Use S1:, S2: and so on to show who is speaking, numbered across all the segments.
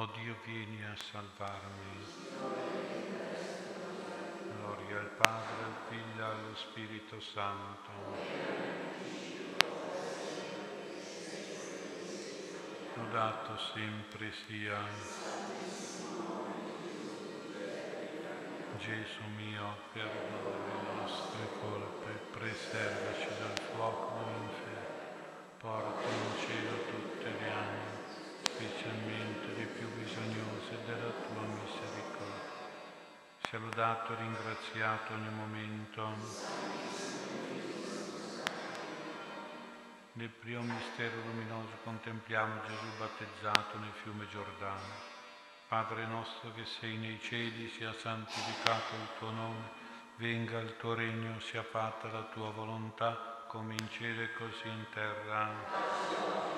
S1: O Dio, vieni a salvarmi. Gloria al Padre, al Figlio e allo Spirito Santo. Lodato sempre sia Gesù mio, perdona le nostre colpe, preservaci dal fuoco dell'inferno, porta in cielo tutte le anime specialmente le più bisognose della tua misericordia. Sia e ringraziato ogni momento. Nel primo mistero luminoso contempliamo Gesù battezzato nel fiume Giordano. Padre nostro che sei nei cieli, sia santificato il tuo nome, venga il tuo regno, sia fatta la tua volontà, come in cielo e così in terra.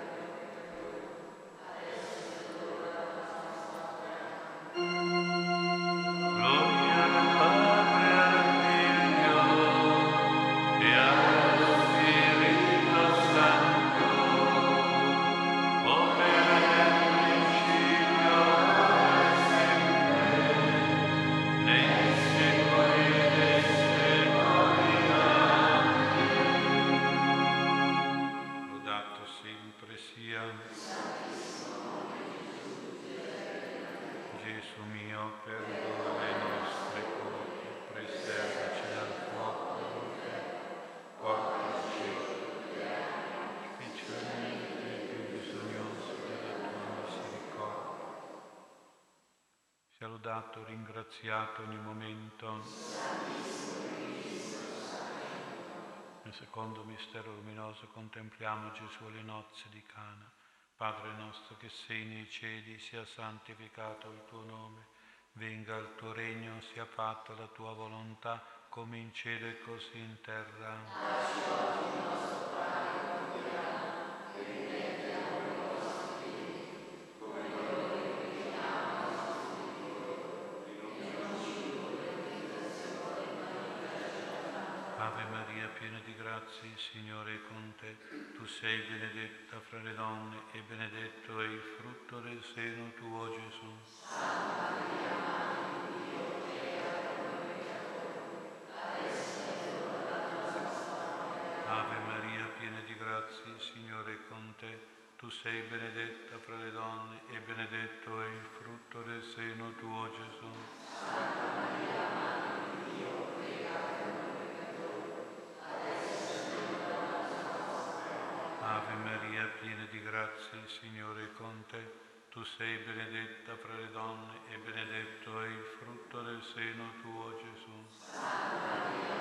S1: Gloria lodato, ringraziato ogni momento. Nel secondo mistero luminoso contempliamo Gesù alle nozze di Cana. Padre nostro che sei nei cieli, sia santificato il tuo nome, Venga il tuo regno, sia fatta la tua volontà, come in cielo e così in terra. Oggi il nostro pane quotidiano, e rimetti a noi i nostri figli, come noi rimettiamo ai nostri figli, e non ci indurre in tentazione, ma Ave Maria, piena di grazie, il Signore è con te. Tu sei benedetta fra le donne, e benedetto è il frutto del seno tuo, Gesù. Santa Maria, grazie, Signore è con te. Tu sei benedetta fra le donne e benedetto è il frutto del seno tuo, Gesù. Santa Maria, Madre di Dio, prega per noi peccatori, adesso è l'ora della nostra Ave Maria, il Signore è con te. Tu sei benedetta fra le donne e benedetto è il frutto del seno tuo, Gesù. Santa Maria,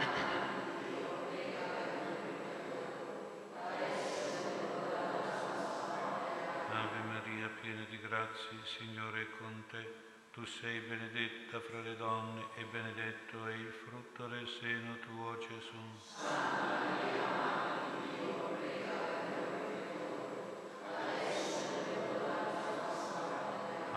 S1: Madre di Dio, piena di grazia, il Signore è con te. Tu sei benedetta fra le donne e benedetto è il frutto del seno tuo, Gesù. Santa Maria, Madre di Dio, prega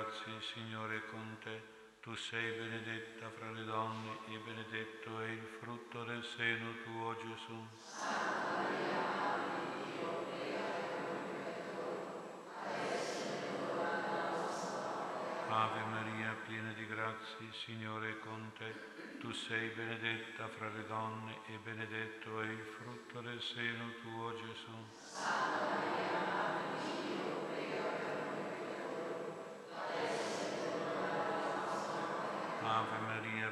S1: il Signore è con te. Tu sei benedetta fra le donne e benedetto è il frutto del seno tuo, Gesù. Ave Maria, piena di grazia, il Signore è con te. Tu sei benedetta fra le donne e benedetto è il frutto del seno tuo, Gesù. Santa Maria, Madre di Dio, prega per noi Ave Maria,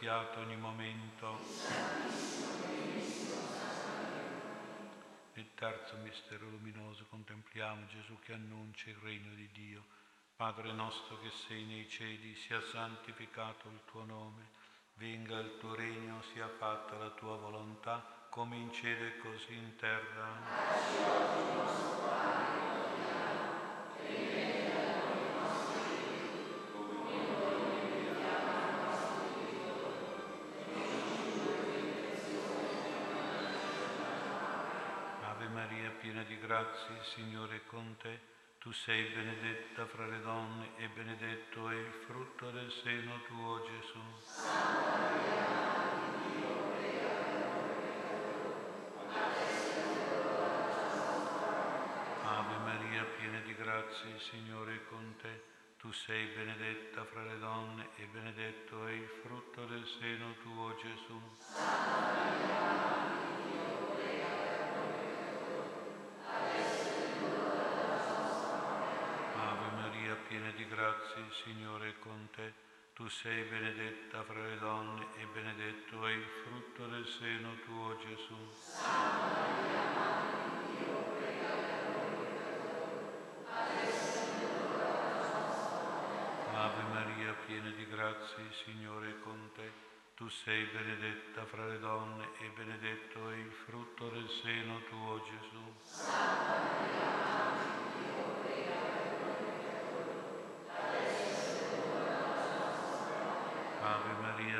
S1: ringraziato ogni momento. Nel terzo mistero luminoso contempliamo Gesù che annuncia il regno di Dio. Padre nostro che sei nei cieli, sia santificato il tuo nome, venga il tuo regno, sia fatta la tua volontà, come in cielo e così in terra. piena di grazia, il Signore è con te. Tu sei benedetta fra le donne e benedetto è il frutto del seno tuo, Gesù. Ave Maria, piena di grazia, il Signore è con te. Tu sei benedetta fra le donne e benedetto è il frutto del seno tuo, Gesù. Santa Maria, grazie, Signore con te. Tu sei benedetta fra le donne e benedetto è il frutto del seno tuo, Gesù. Ave Maria, piena di grazia, il Signore con te. Tu sei benedetta fra le donne e benedetto è il frutto del seno tuo, Gesù.
S2: Santa Maria, Madre di Dio, prega per noi peccatori, adesso è l'ora della nostra morte.
S1: Ave Maria,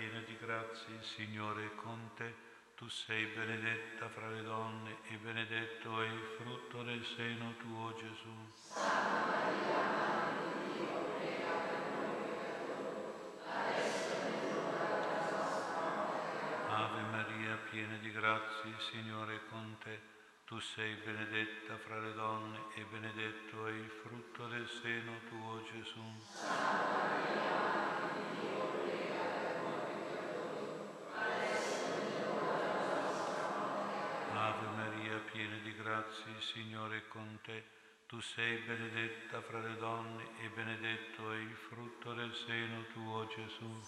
S1: piena di grazia, il Signore è con te. Tu sei benedetta fra le donne e benedetto è il frutto del seno tuo, Gesù.
S2: Santa Maria, Madre di Dio, prega per noi peccatori.
S1: Ave Maria, piena di grazia, il Signore è con te. Tu sei benedetta fra le donne e benedetto è il frutto del seno tuo, Gesù.
S2: Santa Maria,
S1: il Signore è con te. Tu sei benedetta fra le donne e benedetto è il frutto del seno tuo, Gesù.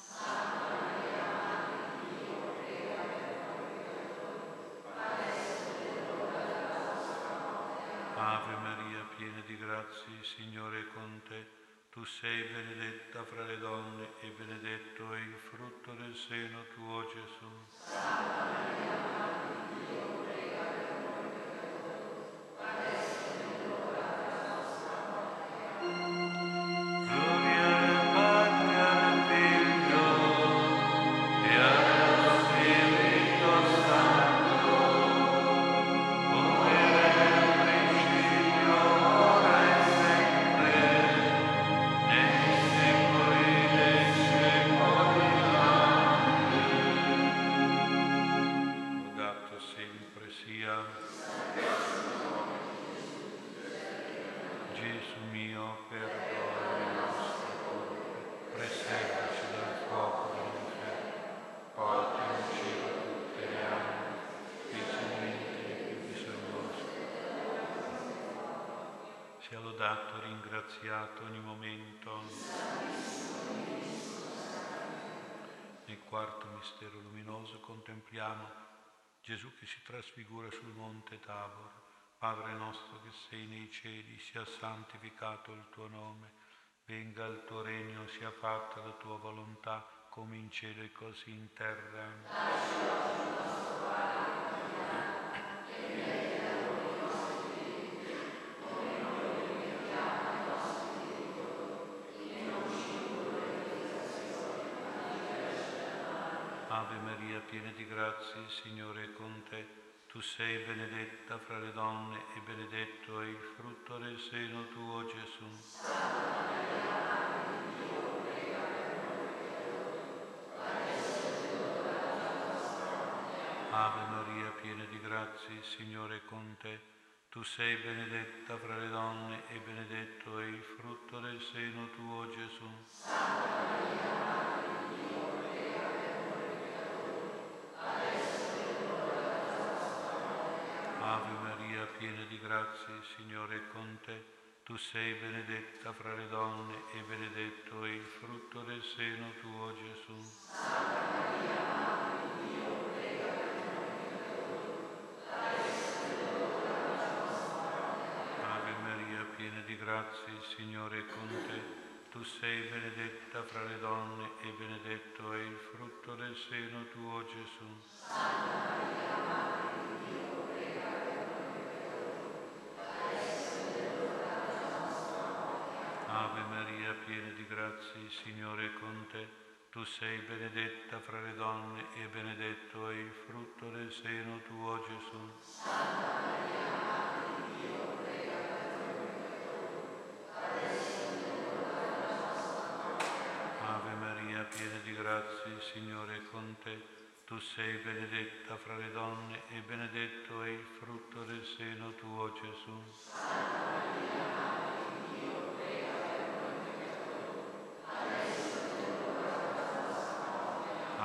S1: Ave Maria, piena di grazia, il Signore è con te. Tu sei benedetta fra le donne e benedetto è il frutto del seno tuo, Gesù.
S2: Santa Maria,
S1: ringraziato ogni momento. Nel quarto mistero luminoso contempliamo Gesù che si trasfigura sul monte Tabor. Padre nostro che sei nei cieli, sia santificato il tuo nome, venga il tuo regno, sia fatta la tua volontà, come in cielo e così in terra. Ave Maria, piena di grazia, il Signore è con te. Tu sei benedetta fra le donne e benedetto è il frutto del seno tuo, Gesù. Ave Maria, piena di grazia, il Signore è con te. Tu sei benedetta fra le donne e benedetto è il frutto del seno tuo, Gesù. Ave Maria, piena di grazia, il Signore è con te. Tu sei benedetta fra le donne e benedetto è il frutto del seno tuo, Gesù. Ave Maria, piena di grazia, il Signore è con te. Tu sei benedetta fra le donne e benedetto è il frutto del seno tuo, Gesù. Ave Maria, piena di grazia, il Signore è con te. Tu sei benedetta fra le donne e benedetto è il frutto del seno tuo, Gesù. Santa Maria, Madre di Dio, prega per noi peccatori, adesso è l'ora nostra. Ave Maria, piena di grazia, il Signore è con te. Tu sei benedetta fra le donne e benedetto è il frutto del seno tuo, Gesù. Santa Maria, Madre di Dio, prega per noi peccatori, adesso è l'ora della nostra morte.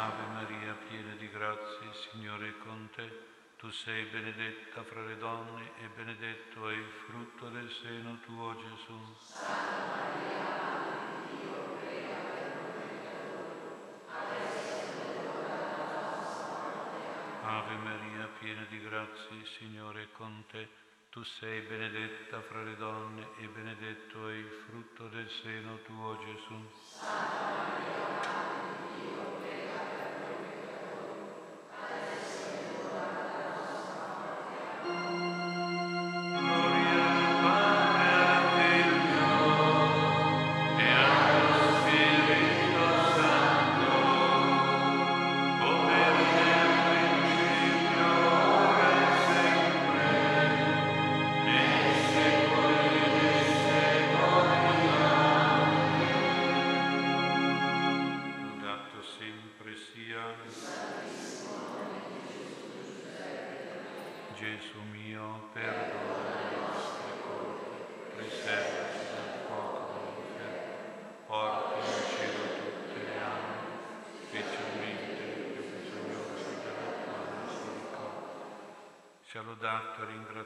S1: Ave Maria, piena di grazia, il Signore è con te. Tu sei benedetta fra le donne e benedetto è il frutto del seno tuo, Gesù. Santa Maria, Madre di Dio, prega per noi peccatori. Ave Maria, piena di grazia, il Signore è con te. Tu sei benedetta fra le donne e benedetto è il frutto del seno tuo, Gesù. Santa Maria,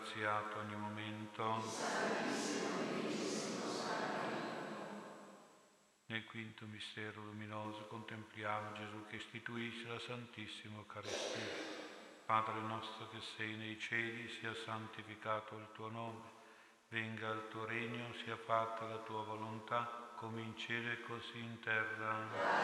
S1: ringraziato ogni momento. Nel quinto mistero luminoso contempliamo Gesù che istituisce la Santissima Eucaristia. Padre nostro che sei nei cieli, sia santificato il tuo nome, venga il tuo regno, sia fatta la tua volontà, come in cielo e così in terra.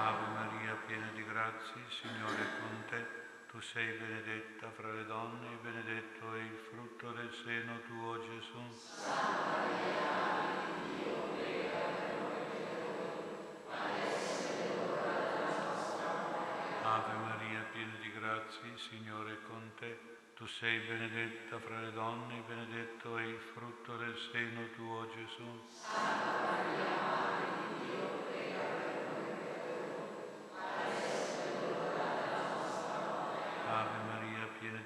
S1: Ave Maria, piena di grazia, il Signore è con te. Tu sei benedetta fra le donne e benedetto è il frutto del seno tuo, Gesù. Ave Maria, piena di grazia, il Signore è con te. Tu sei benedetta fra le donne e benedetto è il frutto del seno tuo, Gesù. Ave Maria, piena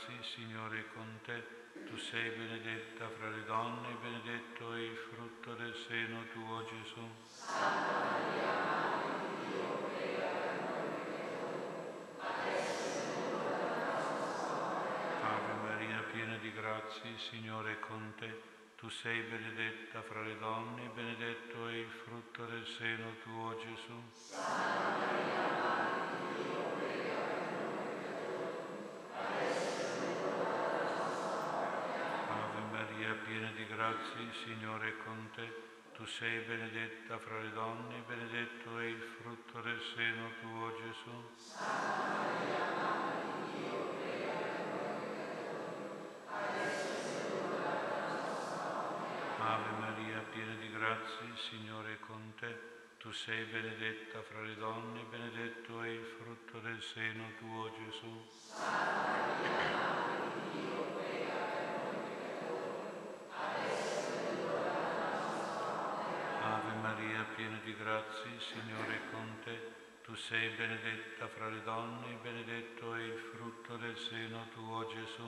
S1: di grazia, il Signore è con te. Tu sei benedetta fra le donne benedetto è il frutto del seno tuo, Gesù. Ave Maria, piena di grazia, il Signore è con te. Tu sei benedetta fra le donne benedetto è il frutto del seno tuo, Gesù. Ave Maria, di il Signore è con te. Tu sei benedetta fra le donne benedetto è il frutto del seno tuo, Gesù. Ave Maria, piena di grazia, il Signore è con te. Tu sei benedetta fra le donne, benedetto è il frutto del seno tuo, Gesù. Ave Maria, piena di grazia, il Signore è con te. Tu sei benedetta fra le donne, benedetto è il frutto del seno tuo, Gesù.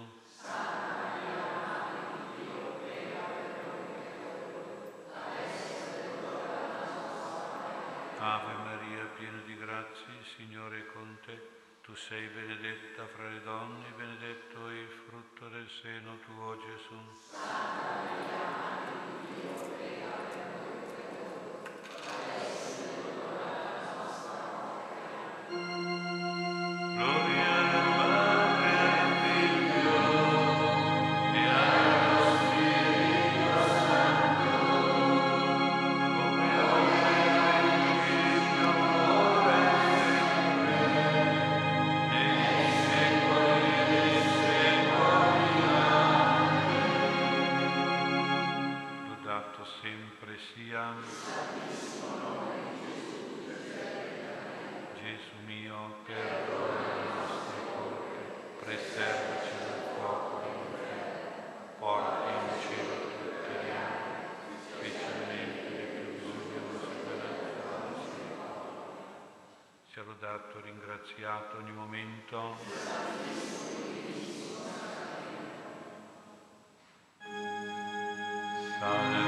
S1: Ave Maria, piena di grazia, il Signore è con te. Tu sei benedetta fra le donne, benedetto è il frutto del seno tuo, Gesù. Gloria lodato ringraziato ogni momento. Salve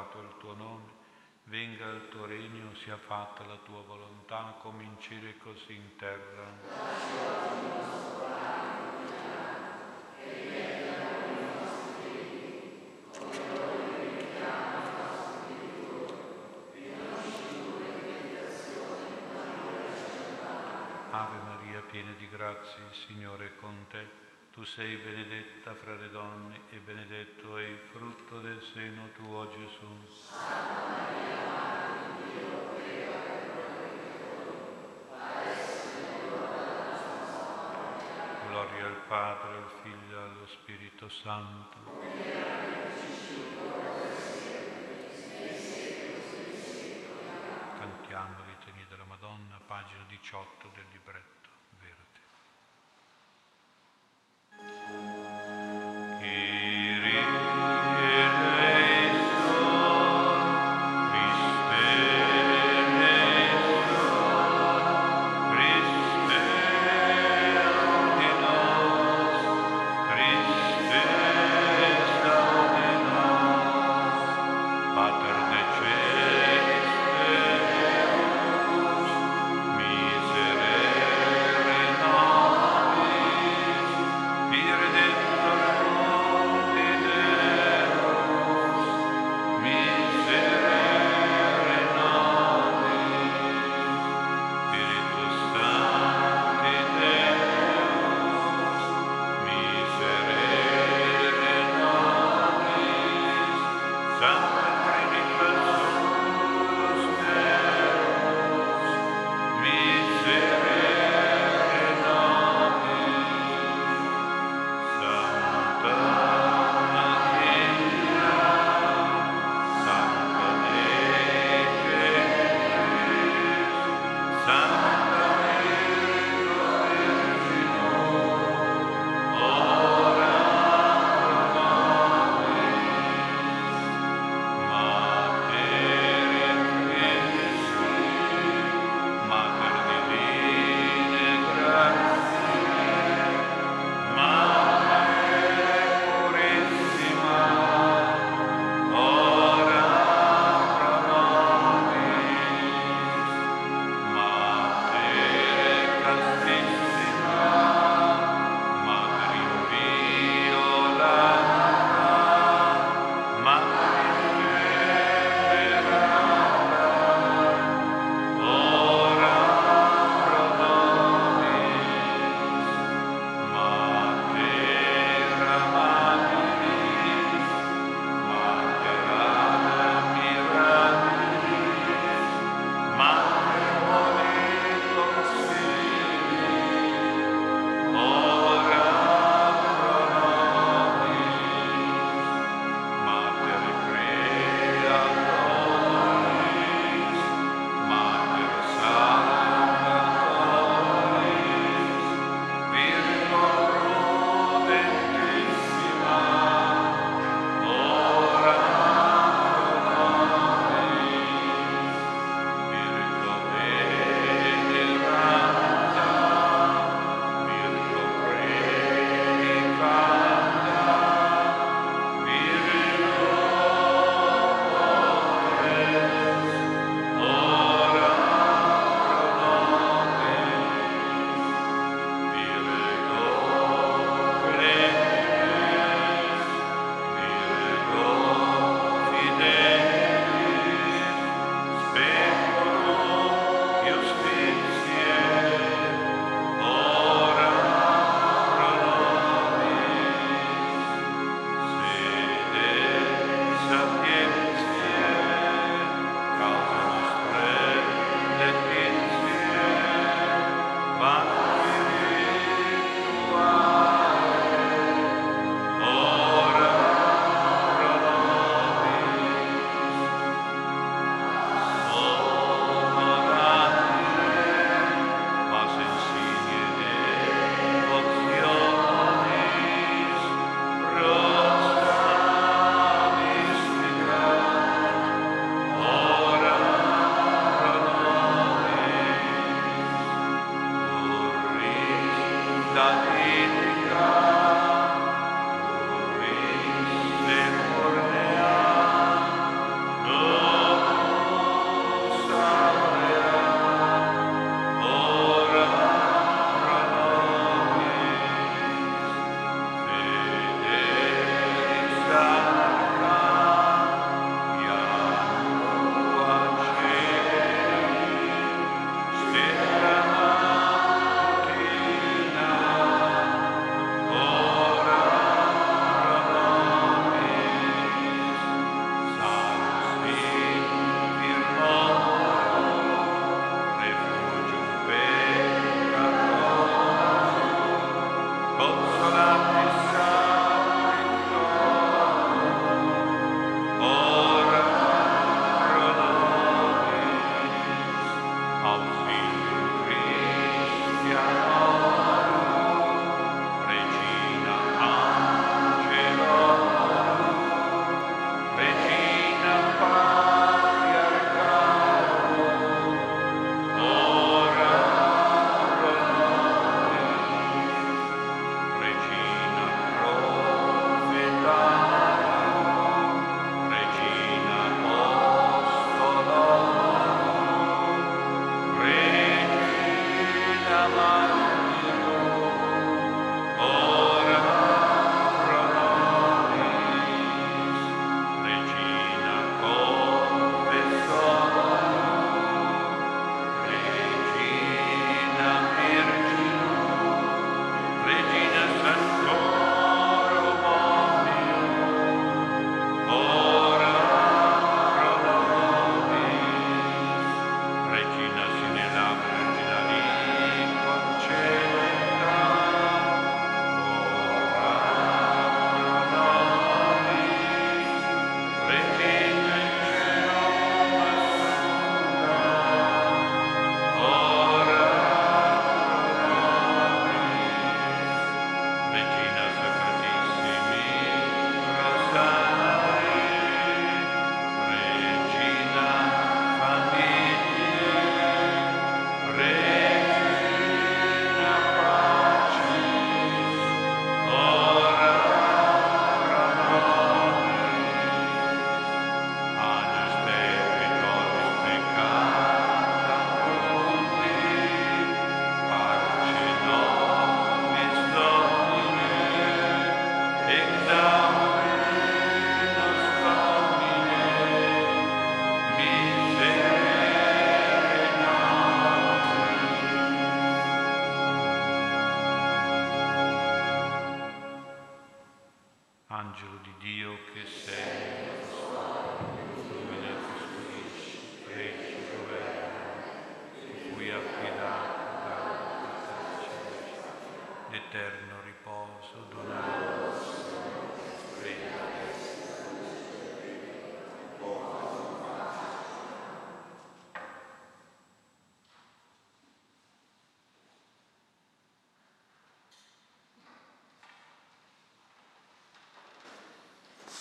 S1: santificato il tuo nome, venga il tuo regno, sia fatta la tua volontà, come in cielo e così in terra. Ave Maria, piena di grazia, il Signore è con te. Tu sei benedetta fra le donne e benedetto è il frutto del seno tuo, Gesù. Gloria al Padre, al Figlio e allo Spirito Santo. Cantiamo litanie della Madonna, pagina 18 del libretto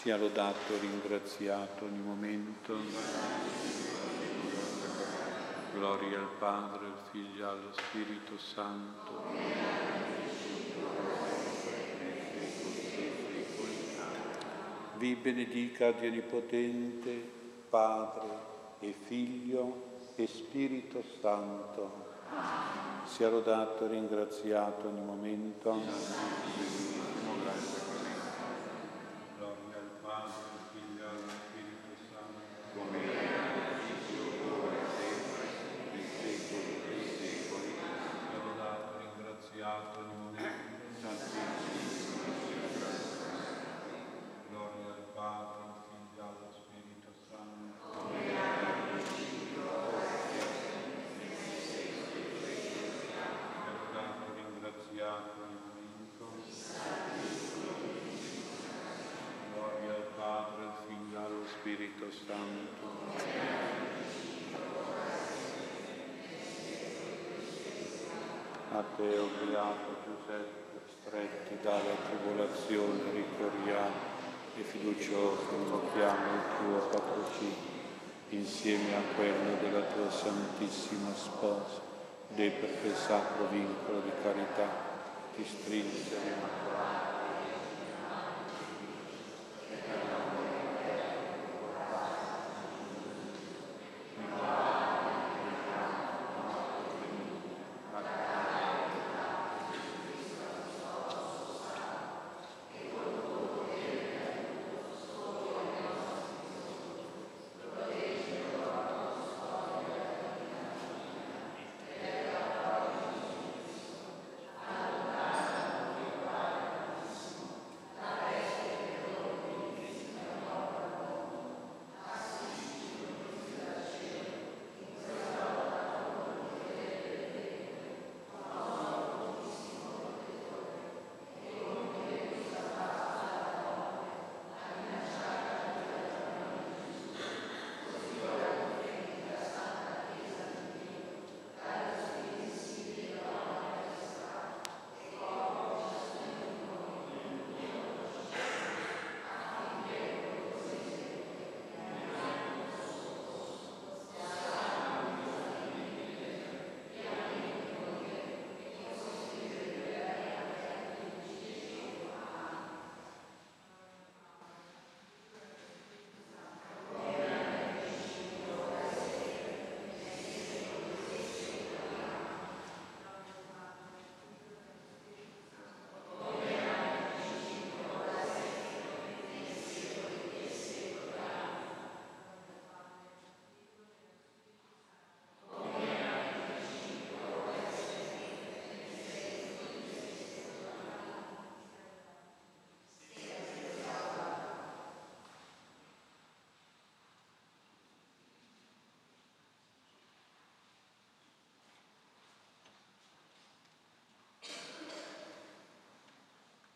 S1: sia lodato ringraziato ogni momento. Gloria al Padre, al Figlio allo Spirito Santo. Vi benedica Dio Onnipotente, Padre e Figlio e Spirito Santo. Sia lodato e ringraziato ogni momento.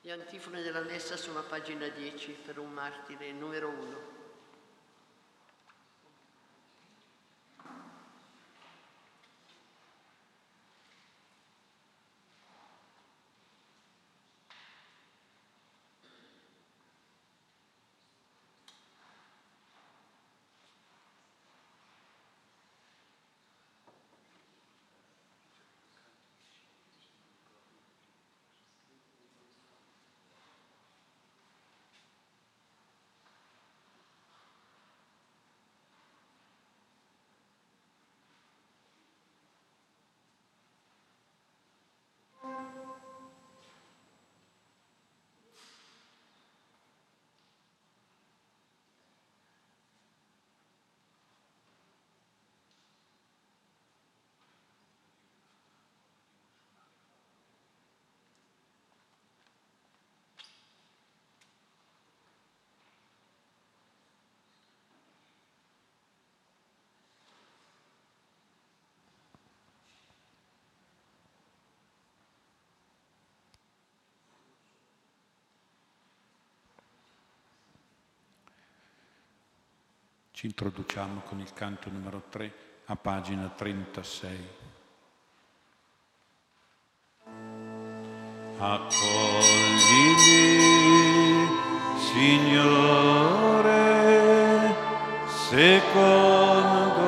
S2: Gli antifone della messa sono a pagina 10 per un martire, numero 1.
S1: Ci introduciamo con il canto numero 3 a pagina 36. Accoglimi, Signore, secondo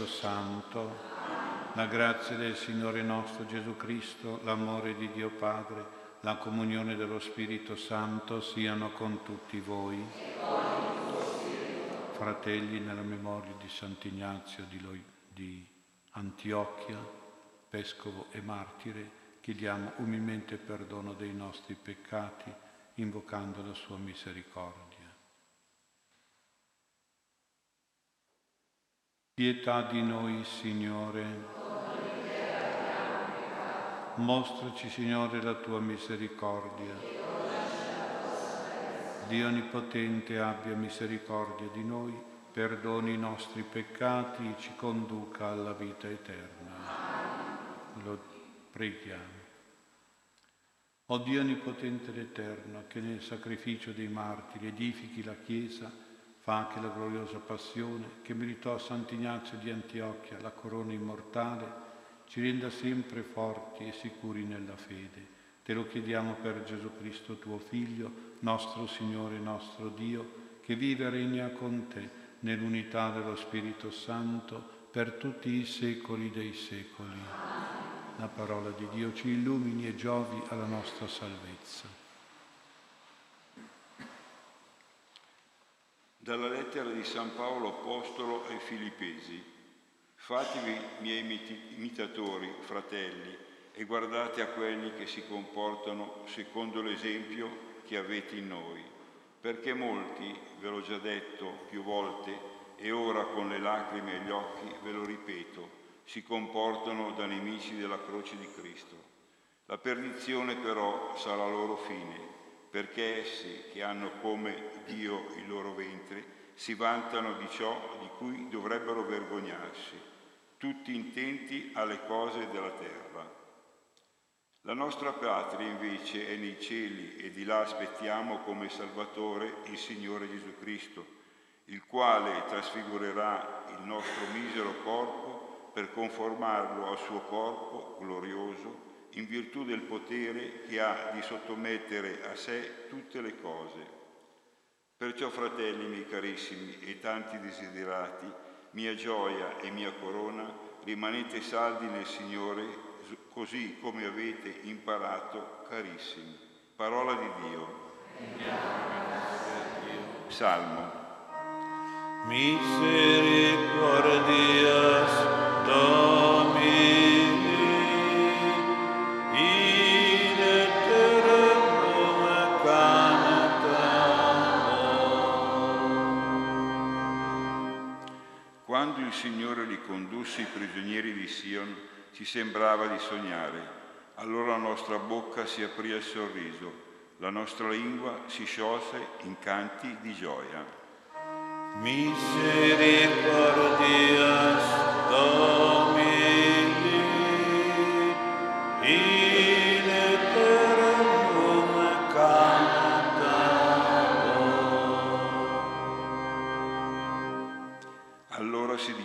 S1: Spirito Santo, la grazia del Signore nostro Gesù Cristo, l'amore di Dio Padre, la comunione dello Spirito Santo siano con tutti voi. Fratelli, nella memoria di Sant'Ignazio di, Loi, di Antiochia, vescovo e martire, chiediamo umilmente perdono dei nostri peccati, invocando la sua misericordia. Pietà di noi, Signore. Mostraci, Signore, la tua misericordia. Dio Onnipotente abbia misericordia di noi, perdoni i nostri peccati e ci conduca alla vita eterna. Lo preghiamo. O Dio Onnipotente ed Eterno, che nel sacrificio dei martiri edifichi la Chiesa, fa che la gloriosa passione che meritò a Sant'Ignazio di Antiochia la corona immortale, ci renda sempre forti e sicuri nella fede. Te lo chiediamo per Gesù Cristo, tuo Figlio, nostro Signore nostro Dio, che vive e regna con te nell'unità dello Spirito Santo per tutti i secoli dei secoli. La parola di Dio ci illumini e giovi alla nostra salvezza.
S3: Dalla lettera di San Paolo Apostolo ai Filippesi. Fatevi miei imitatori, fratelli, e guardate a quelli che si comportano secondo l'esempio che avete in noi, perché molti, ve l'ho già detto più volte, e ora con le lacrime agli occhi ve lo ripeto, si comportano da nemici della croce di Cristo. La perdizione però sarà loro fine, perché essi, che hanno come Dio il loro ventre, si vantano di ciò di cui dovrebbero vergognarsi tutti intenti alle cose della terra. La nostra patria invece è nei cieli e di là aspettiamo come Salvatore il Signore Gesù Cristo, il quale trasfigurerà il nostro misero corpo per conformarlo al suo corpo glorioso in virtù del potere che ha di sottomettere a sé tutte le cose. Perciò, fratelli miei carissimi e tanti desiderati, mia gioia e mia corona, rimanete saldi nel Signore, così come avete imparato, carissimi. Parola di Dio. Salmo.
S1: Misericordias Domini
S3: Signore li condusse i prigionieri di Sion, ci sembrava di sognare. Allora la nostra bocca si aprì al sorriso, la nostra lingua si sciolse in canti di gioia.
S1: Misericordias Domini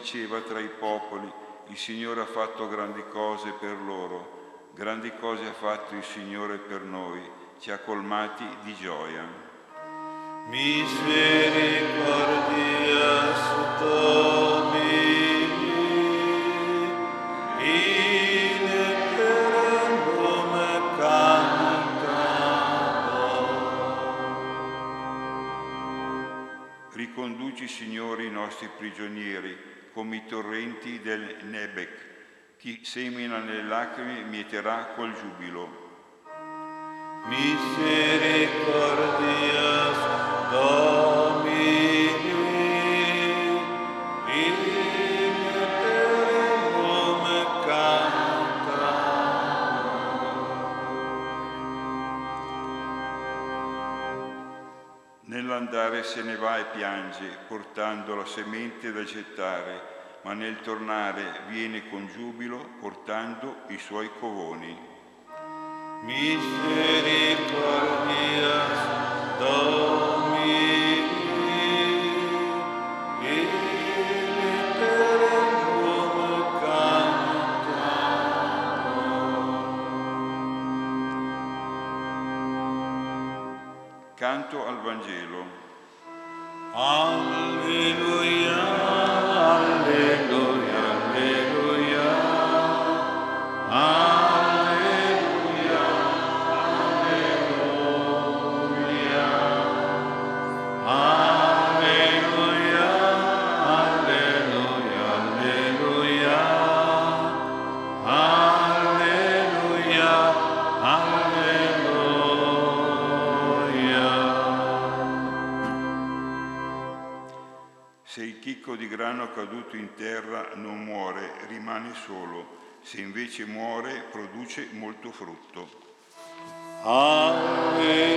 S3: diceva tra i popoli, il Signore ha fatto grandi cose per loro, grandi cose ha fatto il Signore per noi, ci ha colmati di gioia.
S1: Domini aeternum cantamus.
S3: Riconduci, Signore, i nostri prigionieri come i torrenti del Nebec. Chi semina nelle lacrime mieterà col giubilo.
S1: Misericordias Domini
S3: se ne va e piange, portando la semente da gettare, ma nel tornare viene con giubilo, portando i suoi covoni.
S1: Misericordia Domini.
S3: Canto al Vangelo.
S1: Alleluia.
S3: Grano caduto in terra non muore, rimane solo. Se invece muore, produce molto frutto.
S1: Alleluia,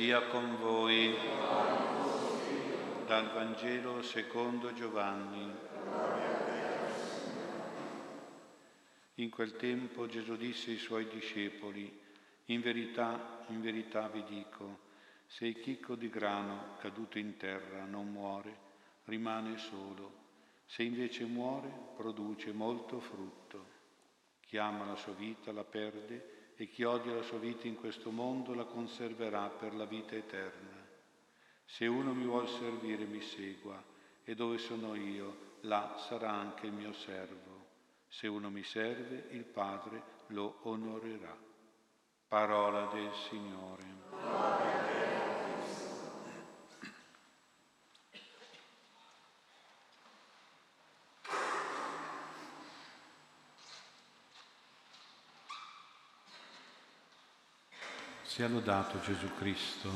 S1: sia con voi. Dal Vangelo secondo Giovanni. In quel tempo Gesù disse ai suoi discepoli, in verità, in verità vi dico, se il chicco di grano caduto in terra non muore, rimane solo, se invece muore, produce molto frutto. Chi ama la sua vita la perde e chi odia la sua vita in questo mondo la conserverà per la vita eterna. Se uno mi vuol servire mi segua e dove sono io, là sarà anche il mio servo. Se uno mi serve, il Padre lo onorerà. Parola del Signore. Sia lodato Gesù Cristo.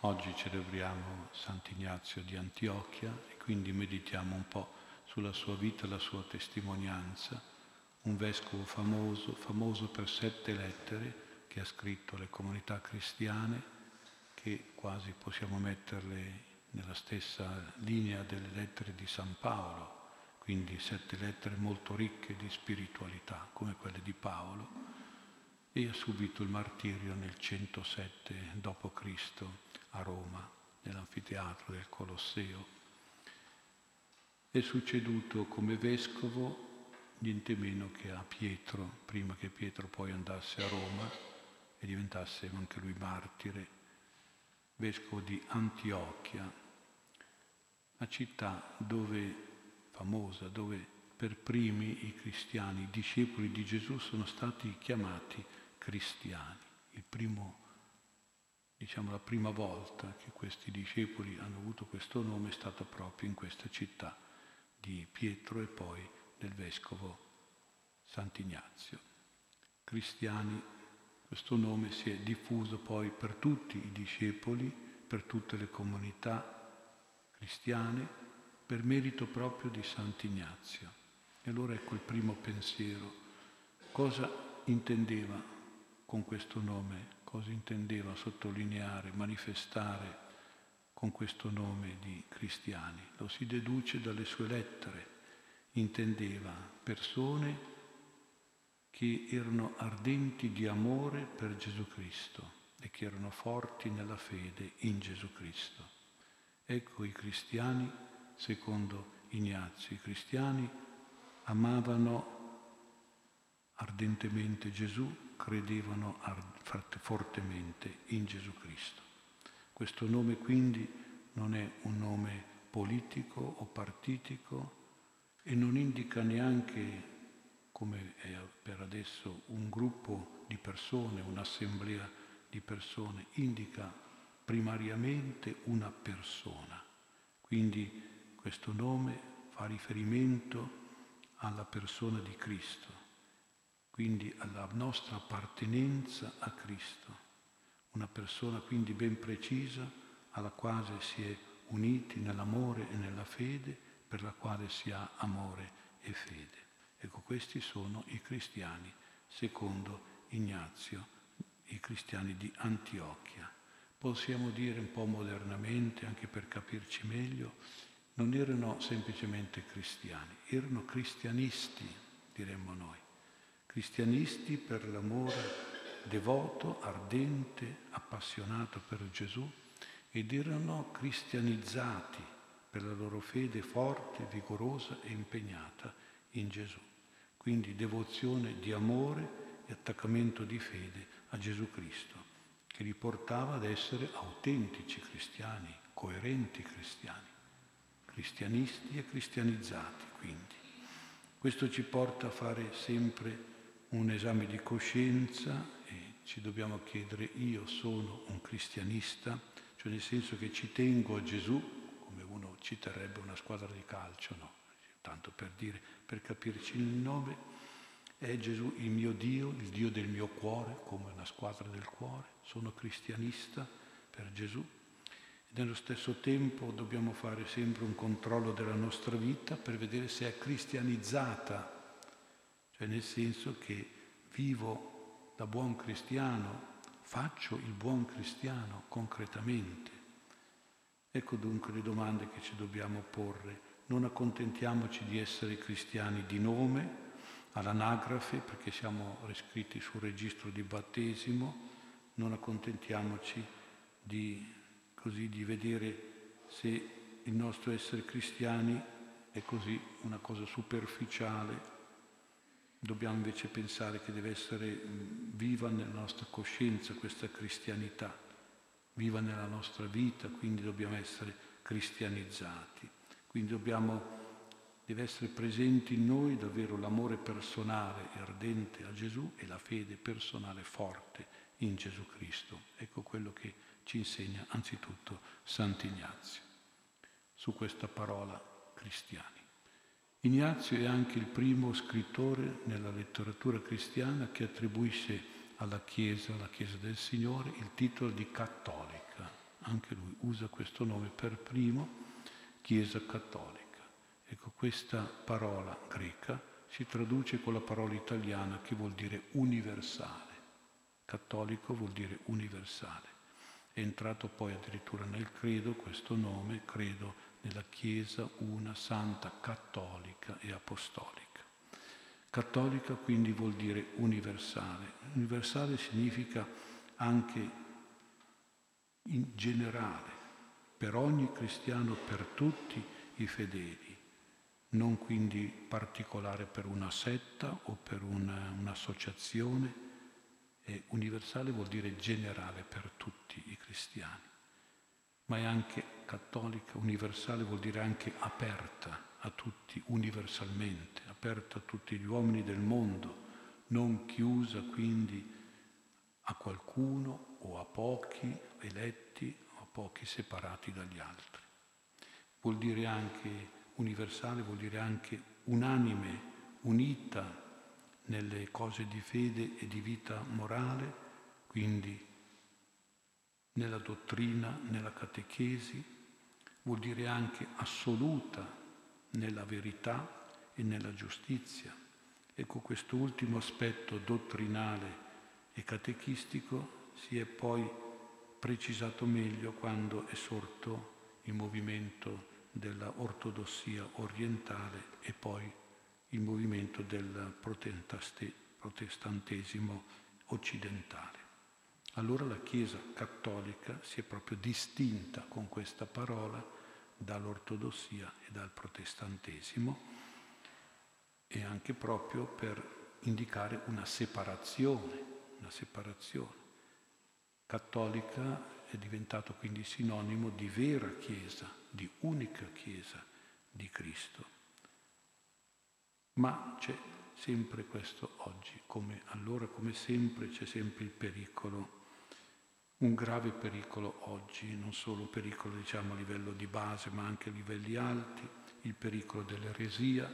S1: Oggi celebriamo Sant'Ignazio di Antiochia e quindi meditiamo un po' sulla sua vita e la sua testimonianza. Un vescovo famoso, famoso per sette lettere che ha scritto alle comunità cristiane, che quasi possiamo metterle nella stessa linea delle lettere di San Paolo, quindi sette lettere molto ricche di spiritualità, come quelle di Paolo, e ha subito il martirio nel 107 d.C. a Roma, nell'anfiteatro del Colosseo. È succeduto come vescovo niente meno che a Pietro, prima che Pietro poi andasse a Roma e diventasse anche lui martire, vescovo di Antiochia, una città dove, famosa, dove per primi i cristiani, i discepoli di Gesù sono stati chiamati cristiani. Primo, diciamo, la prima volta che questi discepoli hanno avuto questo nome è stata proprio in questa città di Pietro e poi del vescovo Sant'Ignazio. Cristiani, questo nome si è diffuso poi per tutti i discepoli, per tutte le comunità cristiane, per merito proprio di Sant'Ignazio. E allora ecco il primo pensiero. Cosa intendeva con questo nome? Cosa intendeva sottolineare, manifestare con questo nome di cristiani? Lo si deduce dalle sue lettere. Intendeva persone che erano ardenti di amore per Gesù Cristo e che erano forti nella fede in Gesù Cristo. Ecco i cristiani, secondo Ignazio, i cristiani amavano ardentemente Gesù, credevano fortemente in Gesù Cristo. Questo nome quindi non è un nome politico o partitico e non indica neanche, come è per adesso, un gruppo di persone, un'assemblea di persone, indica primariamente una persona. Quindi questo nome fa riferimento alla persona di Cristo, quindi alla nostra appartenenza a Cristo, una persona quindi ben precisa alla quale si è uniti nell'amore e nella fede, per la quale si ha amore e fede. Ecco, questi sono i cristiani, secondo Ignazio, i cristiani di Antiochia. Possiamo dire un po' modernamente, anche per capirci meglio, non erano semplicemente cristiani, erano cristianisti, diremmo noi. Cristianisti per l'amore devoto, ardente, appassionato per Gesù ed erano cristianizzati per la loro fede forte, vigorosa e impegnata in Gesù. Quindi devozione di amore e attaccamento di fede a Gesù Cristo, che li portava ad essere autentici cristiani, coerenti cristiani, cristianisti e cristianizzati quindi. Questo ci porta a fare sempre un esame di coscienza e ci dobbiamo chiedere io sono un cristianista, cioè nel senso che ci tengo a Gesù, come uno ci terrebbe una squadra di calcio, no? Tanto per dire, per capirci il nome, è Gesù il mio Dio, il Dio del mio cuore, come una squadra del cuore? Sono cristianista per Gesù. E nello stesso tempo dobbiamo fare sempre un controllo della nostra vita per vedere se è cristianizzata, cioè nel senso che vivo da buon cristiano, faccio il buon cristiano concretamente. Ecco dunque le domande che ci dobbiamo porre. Non accontentiamoci di essere cristiani di nome, all'anagrafe perché siamo iscritti sul registro di battesimo, non accontentiamoci di, così, di vedere se il nostro essere cristiani è così una cosa superficiale, dobbiamo invece pensare che deve essere viva nella nostra coscienza questa cristianità, viva nella nostra vita, quindi dobbiamo essere cristianizzati, quindi dobbiamo deve essere presente in noi davvero l'amore personale e ardente a Gesù e la fede personale forte in Gesù Cristo. Ecco quello che ci insegna anzitutto Sant'Ignazio su questa parola cristiani. Ignazio è anche il primo scrittore nella letteratura cristiana che attribuisce alla Chiesa, alla Chiesa del Signore, il titolo di cattolica. Anche lui usa questo nome per primo, Chiesa cattolica. Ecco, questa parola greca si traduce con la parola italiana che vuol dire universale. Cattolico vuol dire universale. È entrato poi addirittura nel credo questo nome, credo nella Chiesa una santa cattolica e apostolica. Cattolica quindi vuol dire universale. Universale significa anche in generale, per ogni cristiano, per tutti i fedeli non quindi particolare per una setta o per una, un'associazione, è universale vuol dire generale per tutti i cristiani, ma è anche cattolica, universale vuol dire anche aperta a tutti universalmente, aperta a tutti gli uomini del mondo, non chiusa quindi a qualcuno o a pochi eletti o a pochi separati dagli altri. Vuol dire anche universale vuol dire anche unanime, unita nelle cose di fede e di vita morale, quindi nella dottrina, nella catechesi, vuol dire anche assoluta nella verità e nella giustizia. Ecco, questo ultimo aspetto dottrinale e catechistico si è poi precisato meglio quando è sorto il movimento della ortodossia orientale e poi il movimento del protestantesimo occidentale. Allora la Chiesa cattolica si è proprio distinta con questa parola dall'ortodossia e dal protestantesimo e anche proprio per indicare una separazione, una separazione. Cattolica è diventato quindi sinonimo di vera Chiesa, di unica Chiesa di Cristo. Ma c'è sempre questo oggi, come allora come sempre c'è sempre il pericolo, un grave pericolo oggi, non solo pericolo diciamo a livello di base ma anche a livelli alti, il pericolo dell'eresia,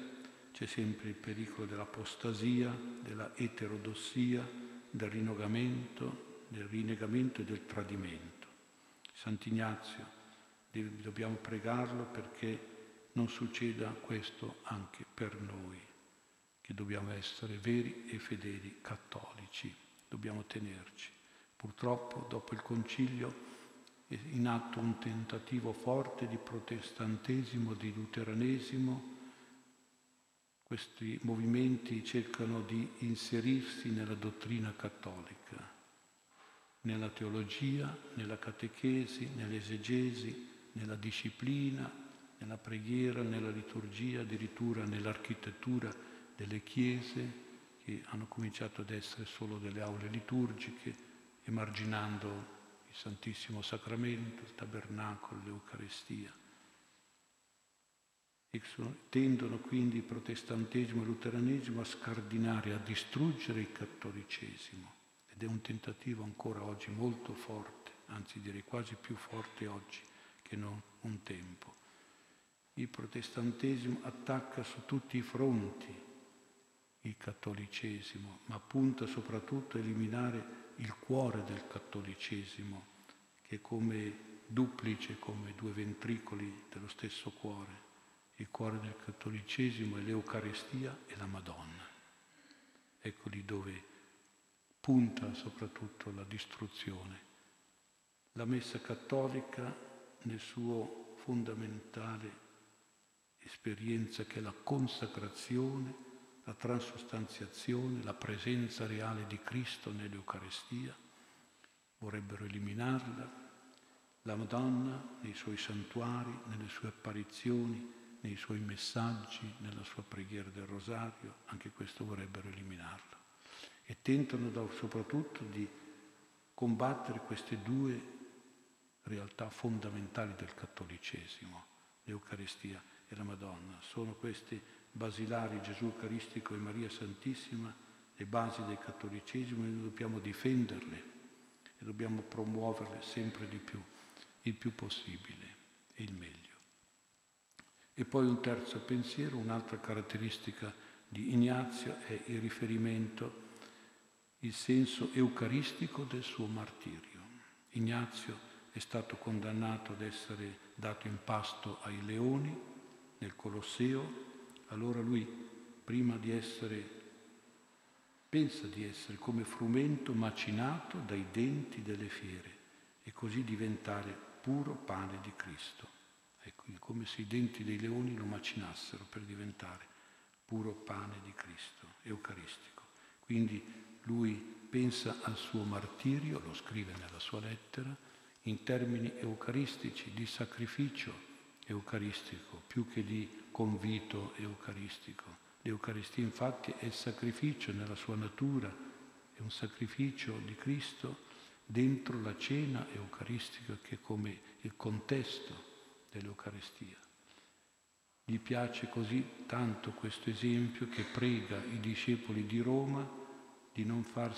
S1: c'è sempre il pericolo dell'apostasia, della eterodossia, del rinnegamento, del rinnegamento e del tradimento. Sant'Ignazio, dobbiamo pregarlo perché non succeda questo anche per noi, che dobbiamo essere veri e fedeli cattolici, dobbiamo tenerci. Purtroppo dopo il concilio è in atto un tentativo forte di protestantesimo, di luteranesimo. Questi movimenti cercano di inserirsi nella dottrina cattolica, nella teologia, nella catechesi, nell'esegesi, nella disciplina, nella preghiera, nella liturgia, addirittura nell'architettura delle chiese che hanno cominciato ad essere solo delle aule liturgiche, emarginando il Santissimo Sacramento, il Tabernacolo, l'Eucaristia. E tendono quindi il protestantesimo e il luteranesimo a scardinare, a distruggere il cattolicesimo. Ed è un tentativo ancora oggi molto forte, anzi direi quasi più forte oggi che non un tempo. Il protestantesimo attacca su tutti i fronti il cattolicesimo, ma punta soprattutto a eliminare il cuore del cattolicesimo, che è come duplice, come due ventricoli dello stesso cuore. Il cuore del cattolicesimo è l'Eucaristia e la Madonna. Ecco lì dove punta soprattutto la distruzione. La Messa cattolica nel suo fondamentale esperienza che è la consacrazione la transustanziazione, la presenza reale di Cristo nell'Eucarestia, vorrebbero eliminarla. La Madonna nei suoi santuari, nelle sue apparizioni, nei suoi messaggi, nella sua preghiera del rosario, anche questo vorrebbero eliminarlo. E tentano soprattutto di combattere queste due realtà fondamentali del cattolicesimo, l'Eucaristia e la Madonna. Sono questi basilari Gesù Eucaristico e Maria Santissima, le basi del cattolicesimo, e noi dobbiamo difenderle e dobbiamo promuoverle sempre di più, il più possibile e il meglio. E poi un terzo pensiero, un'altra caratteristica di Ignazio è il riferimento, il senso eucaristico del suo martirio. Ignazio è stato condannato ad essere dato in pasto ai leoni nel Colosseo allora lui, prima di essere, pensa di essere come frumento macinato dai denti delle fiere e così diventare puro pane di Cristo. Ecco, come se i denti dei leoni lo macinassero per diventare puro pane di Cristo, eucaristico. Quindi lui pensa al suo martirio, lo scrive nella sua lettera, in termini eucaristici, di sacrificio eucaristico, più che di convito eucaristico. L'Eucaristia infatti è il sacrificio nella sua natura, è un sacrificio di Cristo dentro la cena eucaristica che è come il contesto dell'Eucaristia. Gli piace così tanto questo esempio che prega i discepoli di Roma di non, fare,